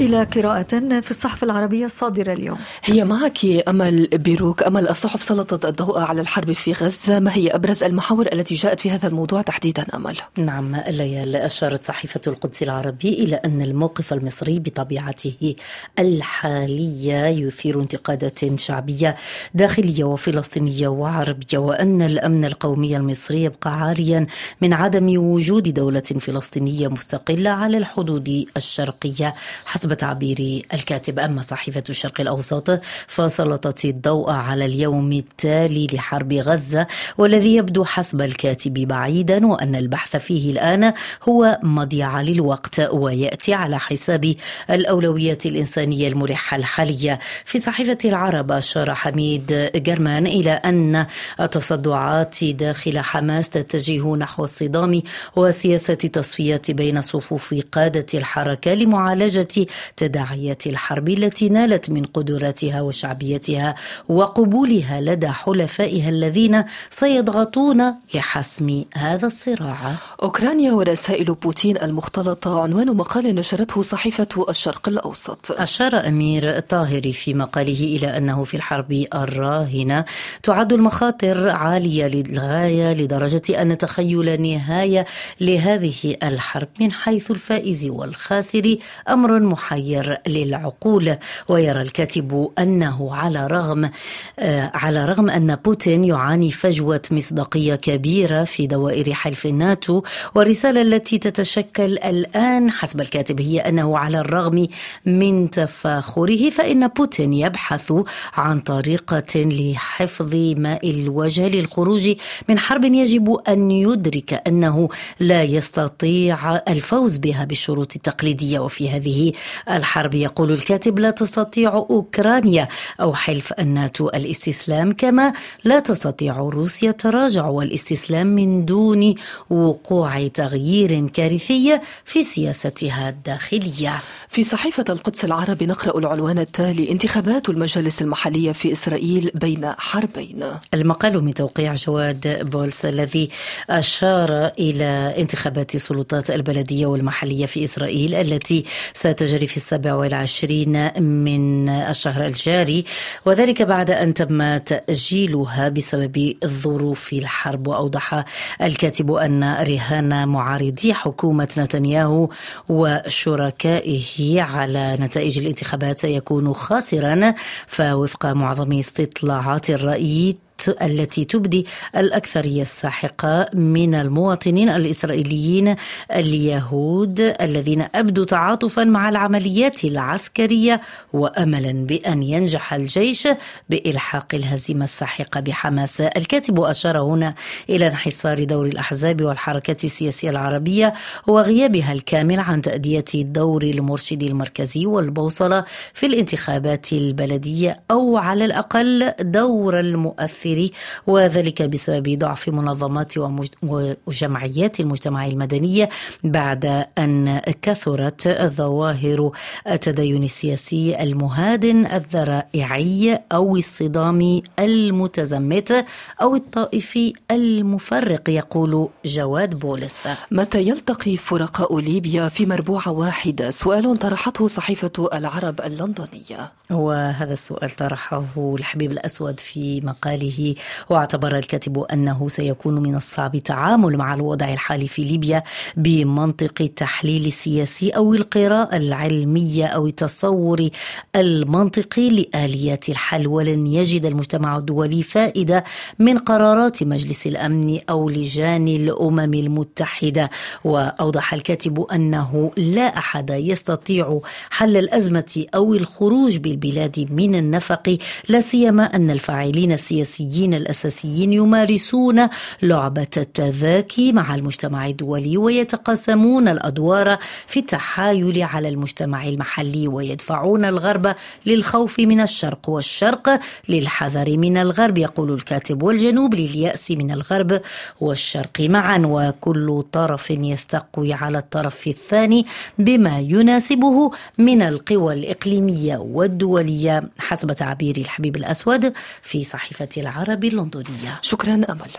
إلى قراءة في الصحف العربية الصادرة اليوم. هي معك أمل بيروك. أمل الصحف سلطت الضوء على الحرب في غزة. ما هي أبرز المحاور التي جاءت في هذا الموضوع تحديدا أمل؟ نعم ليال أشارت صحيفة القدس العربي إلى أن الموقف المصري بطبيعته الحالية يثير انتقادات شعبية داخلية وفلسطينية وعربية وأن الأمن القومي المصري يبقى عاريا من عدم وجود دولة فلسطينية مستقلة على الحدود الشرقية. حسب تعبير الكاتب أما صحيفة الشرق الأوسط فسلطت الضوء على اليوم التالي لحرب غزة والذي يبدو حسب الكاتب بعيدا وأن البحث فيه الآن هو مضيعة للوقت ويأتي على حساب الأولويات الإنسانية الملحة الحالية. في صحيفة العرب أشار حميد جرمان إلى أن التصدعات داخل حماس تتجه نحو الصدام وسياسة تصفية بين صفوف قادة الحركة لمعالجة تداعيات الحرب التي نالت من قدراتها وشعبيتها وقبولها لدى حلفائها الذين سيضغطون لحسم هذا الصراع. أوكرانيا ورسائل بوتين المختلطة عنوان مقال نشرته صحيفة الشرق الأوسط. أشار أمير طاهري في مقاله إلى أنه في الحرب الراهنة تعد المخاطر عالية للغاية لدرجة أن تخيل نهاية لهذه الحرب من حيث الفائز والخاسر أمر محير للعقول ويرى الكاتب أنه على رغم آه على رغم أن بوتين يعاني فجوة مصداقية كبيرة في دوائر حلف الناتو والرسالة التي تتشكل الآن حسب الكاتب هي أنه على الرغم من تفاخره فإن بوتين يبحث عن طريقة لحفظ ماء الوجه للخروج من حرب يجب أن يدرك أنه لا يستطيع الفوز بها بالشروط التقليدية وفي هذه الحرب يقول الكاتب لا تستطيع أوكرانيا أو حلف الناتو الاستسلام كما لا تستطيع روسيا التراجع والاستسلام من دون وقوع تغيير كارثي في سياستها الداخلية. في صحيفة القدس العربي نقرأ العنوان التالي انتخابات المجالس المحلية في إسرائيل بين حربين. المقال من توقيع جواد بولس الذي أشار إلى انتخابات السلطات البلدية والمحلية في إسرائيل التي ستجري في السابع والعشرين من الشهر الجاري وذلك بعد أن تم تأجيلها بسبب ظروف الحرب. وأوضح الكاتب أن رهان معارضي حكومة نتنياهو وشركائه على نتائج الانتخابات سيكون خاسرا فوفق معظم استطلاعات الرأي التي تبدي الأكثرية الساحقة من المواطنين الإسرائيليين اليهود الذين أبدوا تعاطفا مع العمليات العسكرية وأملا بأن ينجح الجيش بإلحاق الهزيمة الساحقة بحماس. الكاتب أشار هنا إلى انحصار دور الأحزاب والحركات السياسية العربية وغيابها الكامل عن تأدية دور المرشد المركزي والبوصلة في الانتخابات البلدية أو على الأقل دور المؤثر التأثيري وذلك بسبب ضعف منظمات وجمعيات المجتمع المدني بعد أن كثرت ظواهر التدين السياسي المهادن الذرائعي أو الصدام المتزمت أو الطائفي المفرق يقول جواد بولس. متى يلتقي فرقاء ليبيا في مربوعة واحدة سؤال طرحته صحيفة العرب اللندنية. وهذا السؤال طرحه الحبيب الأسود في مقاله واعتبر الكاتب أنه سيكون من الصعب التعامل مع الوضع الحالي في ليبيا بمنطق التحليل السياسي أو القراءة العلمية أو التصور المنطقي لآليات الحل. ولن يجد المجتمع الدولي فائدة من قرارات مجلس الأمن أو لجان الأمم المتحدة. وأوضح الكاتب أنه لا أحد يستطيع حل الأزمة أو الخروج بالبلاد من النفق لا سيما أن الفاعلين السياسيين الدوليين الأساسيين يمارسون لعبة التذاكي مع المجتمع الدولي ويتقاسمون الأدوار في التحايل على المجتمع المحلي ويدفعون الغرب للخوف من الشرق والشرق للحذر من الغرب يقول الكاتب والجنوب لليأس من الغرب والشرق معا. وكل طرف يستقوي على الطرف الثاني بما يناسبه من القوى الإقليمية والدولية. حسب تعبير الحبيب الأسود في صحيفة العرب اللندنية. شكرا أمل.